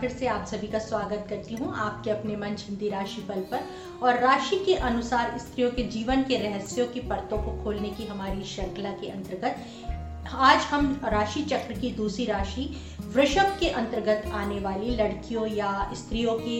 फिर से आप सभी का स्वागत करती हूँ आपके अपने मन हिंदी राशि बल पर। और राशि के अनुसार स्त्रियों के जीवन के रहस्यों की परतों को खोलने की हमारी श्रृंखला के अंतर्गत आज हम राशि चक्र की दूसरी राशि वृषभ के अंतर्गत आने वाली लड़कियों या स्त्रियों की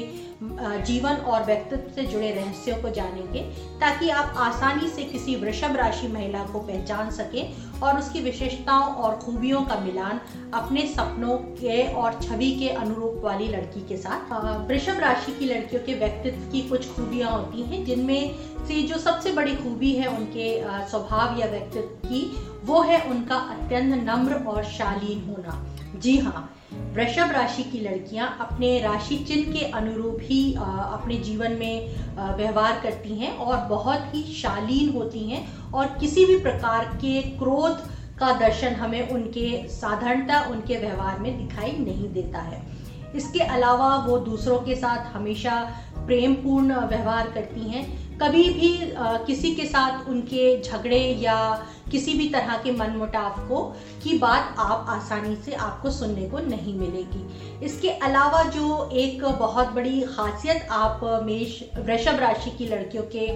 जीवन और व्यक्तित्व से जुड़े रहस्यों को जानेंगे, ताकि आप आसानी से किसी वृषभ राशि महिला को पहचान सकें और उसकी विशेषताओं और खूबियों का मिलान अपने सपनों के और छवि के अनुरूप वाली लड़की के साथ। वृषभ राशि की लड़कियों के व्यक्तित्व की कुछ खूबियाँ होती हैं, जिनमें से जो सबसे बड़ी खूबी है उनके स्वभाव या व्यक्तित्व की, वो है उनका अत्यंत नम्र और शालीन होना। जी हाँ वृषभ राशि की लड़कियाँ अपने राशि चिन्ह के अनुरूप ही अपने जीवन में व्यवहार करती हैं और बहुत ही शालीन होती हैं और किसी भी प्रकार के क्रोध का दर्शन हमें उनके साधारणता, उनके व्यवहार में दिखाई नहीं देता है। इसके अलावा वो दूसरों के साथ हमेशा प्रेम पूर्ण व्यवहार करती हैं। कभी भी किसी के साथ उनके झगड़े या किसी भी तरह के मनमुटाव को, की बात आप आसानी से आपको सुनने को नहीं मिलेगी। इसके अलावा जो एक बहुत बड़ी खासियत आप मेष, वृषभ राशि की लड़कियों के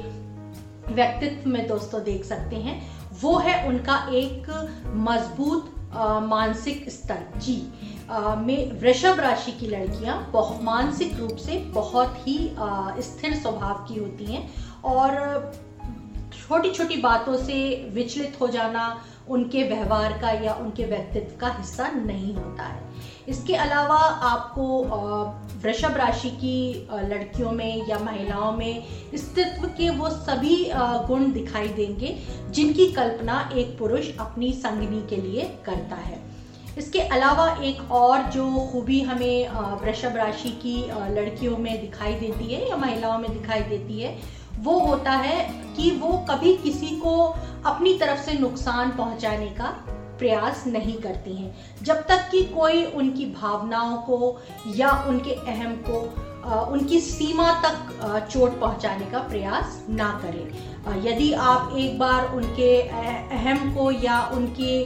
व्यक्तित्व में दोस्तों देख सकते हैं, वो है उनका एक मज़बूत मानसिक स्तर। जी। में वृषभ राशि की लड़कियाँ मानसिक रूप से बहुत ही स्थिर स्वभाव की होती हैं और छोटी छोटी बातों से विचलित हो जाना उनके व्यवहार का या उनके व्यक्तित्व का हिस्सा नहीं होता है। इसके अलावा आपको वृषभ राशि की लड़कियों में या महिलाओं में स्थित्व के वो सभी गुण दिखाई देंगे जिनकी कल्पना एक पुरुष अपनी संगनी के लिए करता है। इसके अलावा एक और जो खूबी हमें वृषभ राशि की लड़कियों में दिखाई देती है या महिलाओं में दिखाई देती है, वो होता है कि वो कभी किसी को अपनी तरफ़ से नुकसान पहुँचाने का प्रयास नहीं करती हैं। जब तक कि कोई उनकी भावनाओं को या उनके अहम को उनकी सीमा तक चोट पहुँचाने का प्रयास ना करें। यदि आप एक बार उनके अहम को या उनके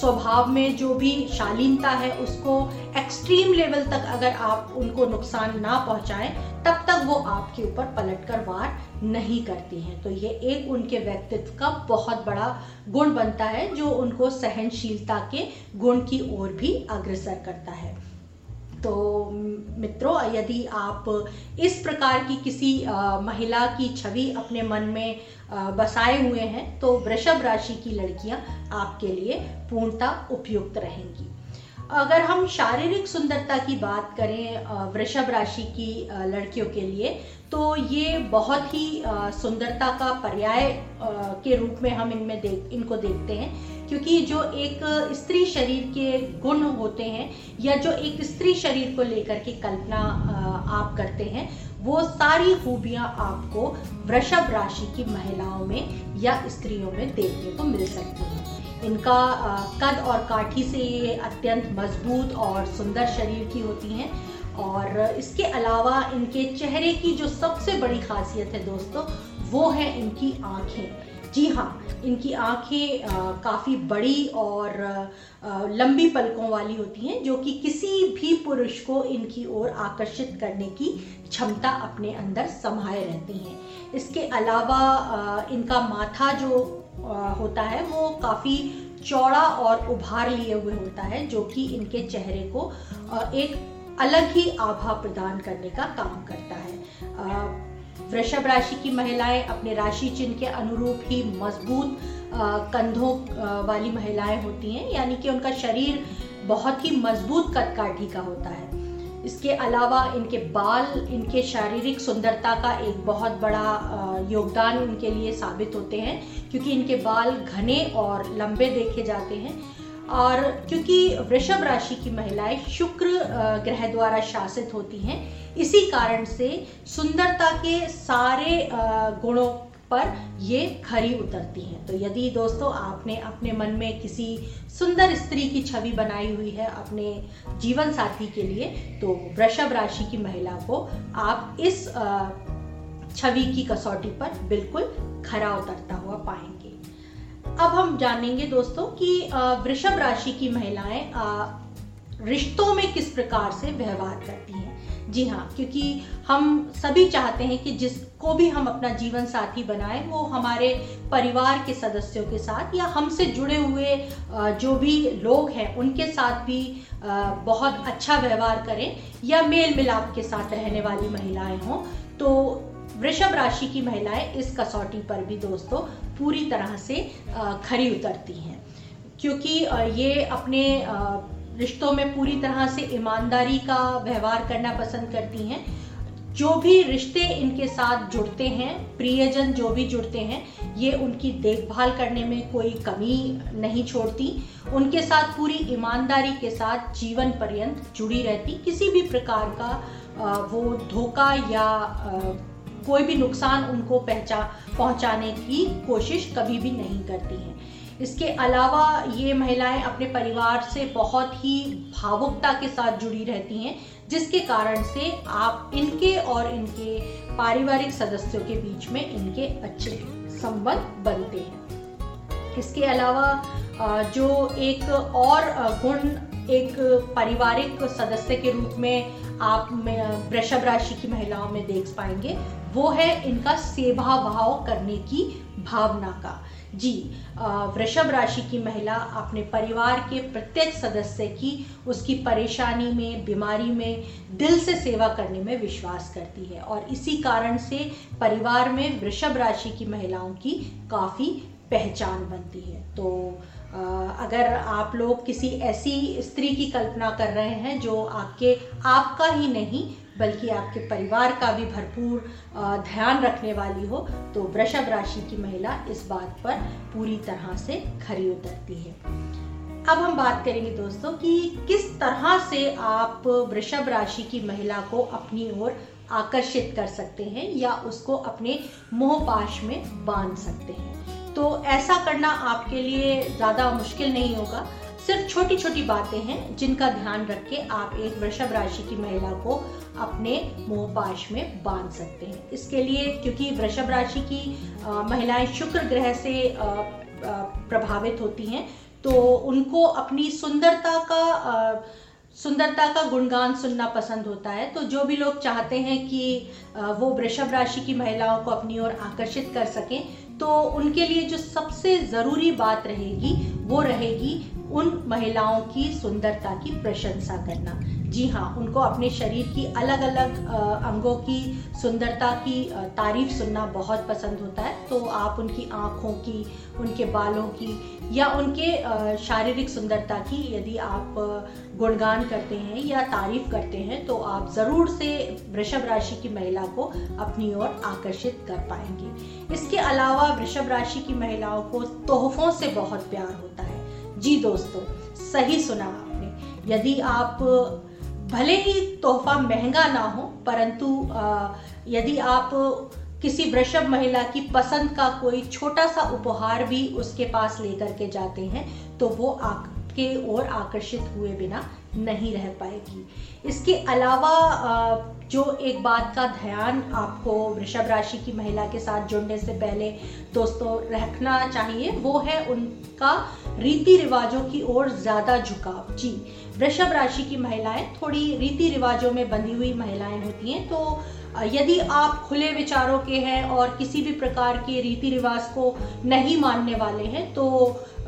स्वभाव में जो भी शालीनता है, उसको एक्सट्रीम लेवल तक अगर आप उनको नुकसान ना पहुंचाएँ, तब तक वो आपके ऊपर पलट कर वार नहीं करती हैं। तो ये एक उनके व्यक्तित्व का बहुत बड़ा गुण बनता है, जो उनको सहनशीलता के गुण की ओर भी अग्रसर करता है। तो मित्रों, यदि आप इस प्रकार की किसी महिला की छवि अपने मन में बसाए हुए हैं तो वृषभ राशि की लड़कियाँ आपके लिए पूर्णता उपयुक्त रहेंगी। अगर हम शारीरिक सुंदरता की बात करें वृषभ राशि की लड़कियों के लिए तो ये बहुत ही सुंदरता का पर्याय के रूप में हम इनमें देख, इनको देखते हैं। क्योंकि जो एक स्त्री शरीर के गुण होते हैं या जो एक स्त्री शरीर को लेकर के कल्पना आप करते हैं, वो सारी खूबियाँ आपको वृषभ राशि की महिलाओं में या स्त्रियों में देखने को मिल सकती हैं। इनका कद और काठी से ये अत्यंत मज़बूत और सुंदर शरीर की होती हैं। और इसके अलावा इनके चेहरे की जो सबसे बड़ी खासियत है दोस्तों, वो है इनकी आँखें। जी हाँ इनकी आँखें काफ़ी बड़ी और लंबी पलकों वाली होती हैं, जो कि किसी भी पुरुष को इनकी ओर आकर्षित करने की क्षमता अपने अंदर समाये रहती हैं। इसके अलावा इनका माथा जो होता है, वो काफ़ी चौड़ा और उभार लिए हुए होता है, जो कि इनके चेहरे को एक अलग ही आभा प्रदान करने का काम करता है। वृषभ राशि की महिलाएँ अपने राशि चिन्ह के अनुरूप ही मज़बूत कंधों वाली महिलाएँ होती हैं, यानी कि उनका शरीर बहुत ही मज़बूत कदकाठी का होता है। इसके अलावा इनके बाल, इनके शारीरिक सुंदरता का एक बहुत बड़ा योगदान इनके लिए साबित होते हैं, क्योंकि इनके बाल घने और लंबे देखे जाते हैं। और क्योंकि वृषभ राशि की महिलाएँ शुक्र ग्रह द्वारा शासित होती हैं इसी कारण से सुंदरता के सारे गुणों पर ये खरी उतरती हैं। तो यदि दोस्तों आपने अपने मन में किसी सुंदर स्त्री की छवि बनाई हुई है अपने जीवन साथी के लिए तो वृषभ राशि की महिला को आप इस छवि की कसौटी पर बिल्कुल खरा उतरता हुआ पाएँगे। अब हम जानेंगे दोस्तों कि वृषभ राशि की महिलाएँ रिश्तों में किस प्रकार से व्यवहार करती हैं। जी हाँ क्योंकि हम सभी चाहते हैं कि जिसको भी हम अपना जीवन साथी बनाएँ, वो हमारे परिवार के सदस्यों के साथ या हमसे जुड़े हुए जो भी लोग हैं, उनके साथ भी बहुत अच्छा व्यवहार करें या मेल मिलाप के साथ रहने वाली महिलाएँ हों तो वृषभ राशि की महिलाएँ इस कसौटी पर भी दोस्तों पूरी तरह से खरी उतरती हैं। क्योंकि ये अपने रिश्तों में पूरी तरह से ईमानदारी का व्यवहार करना पसंद करती हैं। जो भी रिश्ते इनके साथ जुड़ते हैं, प्रियजन जो भी जुड़ते हैं, ये उनकी देखभाल करने में कोई कमी नहीं छोड़ती। उनके साथ पूरी ईमानदारी के साथ जीवन पर्यंत जुड़ी रहती। किसी भी प्रकार का वो धोखा या कोई भी नुकसान उनको पहचा, पहुँचाने की कोशिश कभी भी नहीं करती हैं। इसके अलावा ये महिलाएँ अपने परिवार से बहुत ही भावुकता के साथ जुड़ी रहती हैं, जिसके कारण से आप इनके और इनके पारिवारिक सदस्यों के बीच में इनके अच्छे संबंध बनते हैं। इसके अलावा जो एक और गुण एक पारिवारिक सदस्य के रूप में आप वृषभ राशि की महिलाओं में देख पाएँगे, वो है इनका सेवा भाव करने की भावना का। जी वृषभ राशि की महिला अपने परिवार के प्रत्येक सदस्य की उसकी परेशानी में, बीमारी में, दिल से सेवा करने में विश्वास करती है और इसी कारण से परिवार में वृषभ राशि की महिलाओं की काफ़ी पहचान बनती है। तो अगर आप लोग किसी ऐसी स्त्री की कल्पना कर रहे हैं जो आपके, आपका ही नहीं बल्कि आपके परिवार का भी भरपूर ध्यान रखने वाली हो तो वृषभ राशि की महिला इस बात पर पूरी तरह से खरी उतरती है। अब हम बात करेंगे दोस्तों कि किस तरह से आप वृषभ राशि की महिला को अपनी ओर आकर्षित कर सकते हैं या उसको अपने मोहपाश में बाँध सकते हैं। तो ऐसा करना आपके लिए ज़्यादा मुश्किल नहीं होगा। सिर्फ़ छोटी छोटी बातें हैं जिनका ध्यान रख के आप एक वृषभ राशि की महिला को अपने मोहपाश में बाँध सकते हैं। इसके लिए क्योंकि वृषभ राशि की महिलाएँ शुक्र ग्रह से प्रभावित होती हैं तो उनको अपनी सुंदरता का सुंदरता का गुणगान सुनना पसंद होता है। तो जो भी लोग चाहते हैं कि वो वृषभ राशि की महिलाओं को अपनी ओर आकर्षित कर सकें तो उनके लिए जो सबसे ज़रूरी बात रहेगी वो रहेगी उन महिलाओं की सुंदरता की प्रशंसा करना। जी हाँ उनको अपने शरीर की अलग अलग अंगों की सुंदरता की तारीफ़ सुनना बहुत पसंद होता है। तो आप उनकी आँखों की, उनके बालों की या उनके शारीरिक सुंदरता की यदि आप गुणगान करते हैं या तारीफ़ करते हैं तो आप ज़रूर से वृषभ राशि की महिला को अपनी ओर आकर्षित कर पाएँगे। इसके अलावा वृषभ राशि की महिलाओं को तोहफों से बहुत प्यार होता है। जी दोस्तों, सही सुना आपने। यदि आप, भले ही तोहफा महँगा ना हो, परंतु यदि आप किसी वृषभ महिला की पसंद का कोई छोटा सा उपहार भी उसके पास लेकर के जाते हैं तो वो आपके ओर आकर्षित हुए बिना नहीं रह पाएगी। इसके अलावा जो एक बात का ध्यान आपको वृषभ राशि की महिला के साथ जुड़ने से पहले दोस्तों रखना चाहिए, वो है उनका रीति रिवाजों की ओर ज़्यादा झुकाव। जी, वृषभ राशि की महिलाएँ थोड़ी रीति रिवाजों में बंधी हुई महिलाएँ होती हैं तो यदि आप खुले विचारों के हैं और किसी भी प्रकार के रीति रिवाज को नहीं मानने वाले हैं तो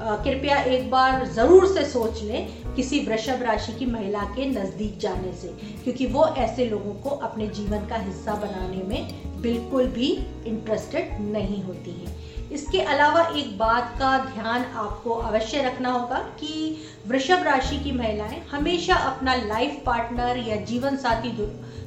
कृपया एक बार ज़रूर से सोच लें किसी वृषभ राशि की महिला के नज़दीक जाने से, क्योंकि वो ऐसे लोगों को अपने जीवन का हिस्सा बनाने में बिल्कुल भी इंटरेस्टेड नहीं होती है। इसके अलावा एक बात का ध्यान आपको अवश्य रखना होगा कि वृषभ राशि की महिलाएँ हमेशा अपना लाइफ पार्टनर या जीवन साथी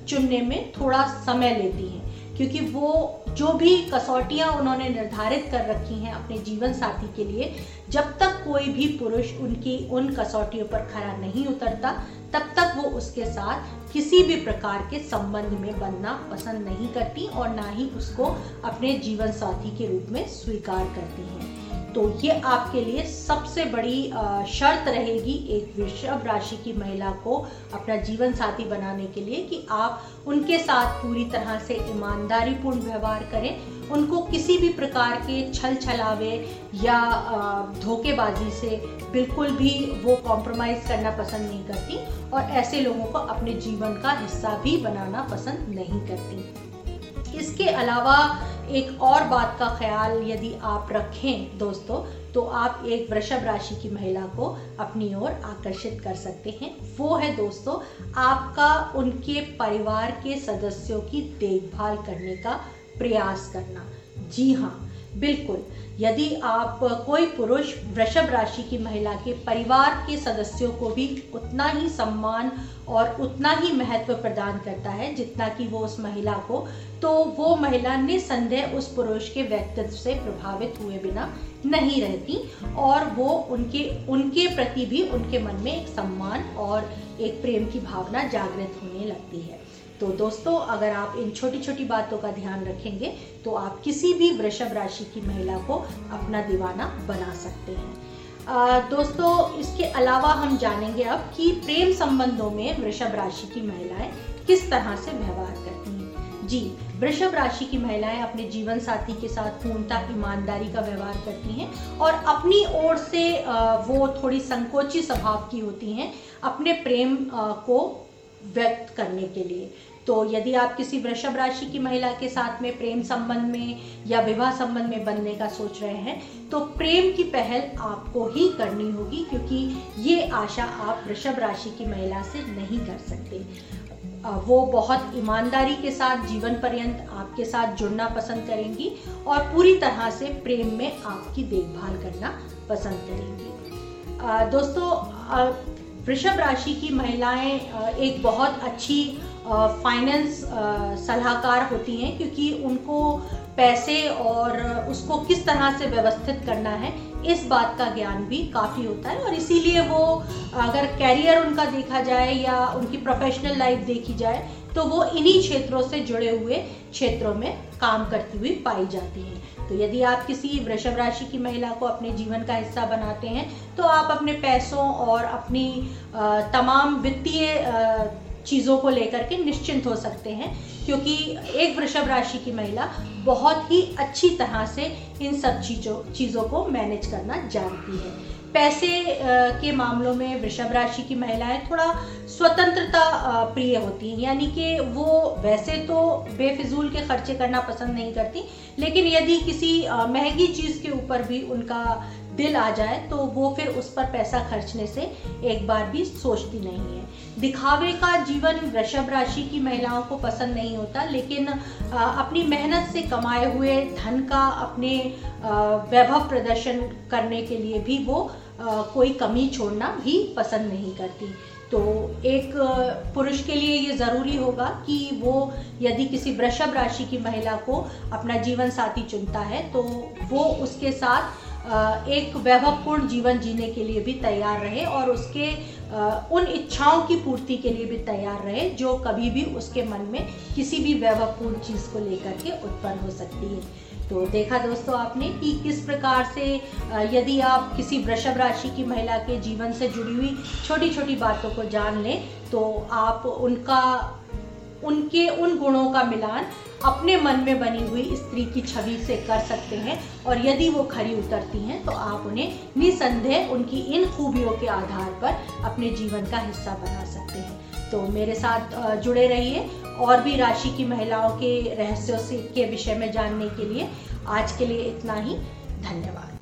चुनने में थोड़ा समय लेती हैं, क्योंकि वो जो भी कसौटियाँ उन्होंने निर्धारित कर रखी हैं अपने जीवन साथी के लिए, जब तक कोई भी पुरुष उनकी, उन कसौटियों पर खरा नहीं उतरता, तब तक वो उसके साथ किसी भी प्रकार के संबंध में बनना पसंद नहीं करती और ना ही उसको अपने जीवन साथी के रूप में स्वीकार करती हैं। तो ये आपके लिए सबसे बड़ी शर्त रहेगी एक वृषभ राशि की महिला को अपना जीवन साथी बनाने के लिए कि आप उनके साथ पूरी तरह से ईमानदारी पूर्ण व्यवहार करें। उनको किसी भी प्रकार के छल छलावे या धोखेबाजी से बिल्कुल भी वो कॉम्प्रोमाइज़ करना पसंद नहीं करती और ऐसे लोगों को अपने जीवन का हिस्सा भी बनाना पसंद नहीं करती। इसके अलावा एक और बात का ख्याल यदि आप रखें दोस्तों तो आप एक वृषभ राशि की महिला को अपनी ओर आकर्षित कर सकते हैं। वो है दोस्तों, आपका उनके परिवार के सदस्यों की देखभाल करने का प्रयास करना। जी हाँ बिल्कुल। यदि आप कोई पुरुष वृषभ राशि की महिला के परिवार के सदस्यों को भी उतना ही सम्मान और उतना ही महत्व प्रदान करता है जितना कि वो उस महिला को तो वो महिला निसंदेह उस पुरुष के व्यक्तित्व से प्रभावित हुए बिना नहीं रहती और वो उनके उनके प्रति भी उनके मन में एक सम्मान और एक प्रेम की भावना जागृत होने लगती है। तो दोस्तों अगर आप इन छोटी छोटी बातों का ध्यान रखेंगे तो आप किसी भी वृषभ राशि की महिला को अपना दीवाना बना सकते हैं। आ, दोस्तों इसके अलावा हम जानेंगे अब कि प्रेम संबंधों में वृषभ राशि की महिलाएँ किस तरह से व्यवहार करती हैं। जी वृषभ राशि की महिलाएँ अपने जीवन साथी के साथ पूर्णता ईमानदारी का व्यवहार करती हैं और अपनी ओर से वो थोड़ी संकोची स्वभाव की होती हैं। अपने प्रेम को व्यक्त करने के लिए। तो यदि आप किसी वृषभ राशि की महिला के साथ में प्रेम संबंध में या विवाह संबंध में बनने का सोच रहे हैं तो प्रेम की पहल आपको ही करनी होगी, क्योंकि ये आशा आप वृषभ राशि की महिला से नहीं कर सकते। वो बहुत ईमानदारी के साथ, जीवन पर्यंत आपके साथ जुड़ना पसंद करेंगी और पूरी तरह से प्रेम में आपकी देखभाल करना पसंद करेंगी। दोस्तों वृषभ राशि की महिलाएँ एक बहुत अच्छी फाइनेंस सलाहकार होती हैं क्योंकि उनको पैसे और उसको किस तरह से व्यवस्थित करना है, इस बात का ज्ञान भी काफ़ी होता है। और इसीलिए वो अगर कैरियर उनका देखा जाए या उनकी प्रोफेशनल लाइफ देखी जाए तो वो इन्हीं क्षेत्रों से जुड़े हुए क्षेत्रों में काम करती हुई पाई जाती हैं। तो यदि आप किसी वृषभ राशि की महिला को अपने जीवन का हिस्सा बनाते हैं तो आप अपने पैसों और अपनी तमाम वित्तीय चीज़ों को लेकर के निश्चिंत हो सकते हैं, क्योंकि एक वृषभ राशि की महिला बहुत ही अच्छी तरह से इन सब चीज़ों चीज़ों को मैनेज करना जानती है। पैसे के मामलों में वृषभ राशि की महिलाएँ थोड़ा स्वतंत्रता प्रिय होती हैं। यानी कि वो वैसे तो बेफिजूल के खर्चे करना पसंद नहीं करती, लेकिन यदि किसी महँगी चीज़ के ऊपर भी उनका दिल आ जाए तो वो फिर उस पर पैसा खर्चने से एक बार भी सोचती नहीं है। दिखावे का जीवन वृषभ राशि की महिलाओं को पसंद नहीं होता, लेकिन अपनी मेहनत से कमाए हुए धन का अपने वैभव प्रदर्शन करने के लिए भी वो कोई कमी छोड़ना भी पसंद नहीं करती। तो एक पुरुष के लिए ये ज़रूरी होगा कि वो यदि किसी वृषभ राशि की महिला को अपना जीवन साथी चुनता है तो वो उसके साथ एक वैभवपूर्ण जीवन जीने के लिए भी तैयार रहे और उसके उन इच्छाओं की पूर्ति के लिए भी तैयार रहे, जो कभी भी उसके मन में किसी भी वैभवपूर्ण चीज़ को लेकर के उत्पन्न हो सकती है। तो देखा दोस्तों आपने कि किस प्रकार से यदि आप किसी वृषभ राशि की महिला के जीवन से जुड़ी हुई छोटी छोटी बातों को जान लें तो आप उनका, उनके उन गुणों का मिलान अपने मन में बनी हुई स्त्री की छवि से कर सकते हैं और यदि वो खरी उतरती हैं तो आप उन्हें निसंदेह उनकी इन खूबियों के आधार पर अपने जीवन का हिस्सा बना सकते हैं। तो मेरे साथ जुड़े रहिए। और भी राशि की महिलाओं के रहस्यों से के विषय में जानने के लिए आज के लिए इतना ही। धन्यवाद।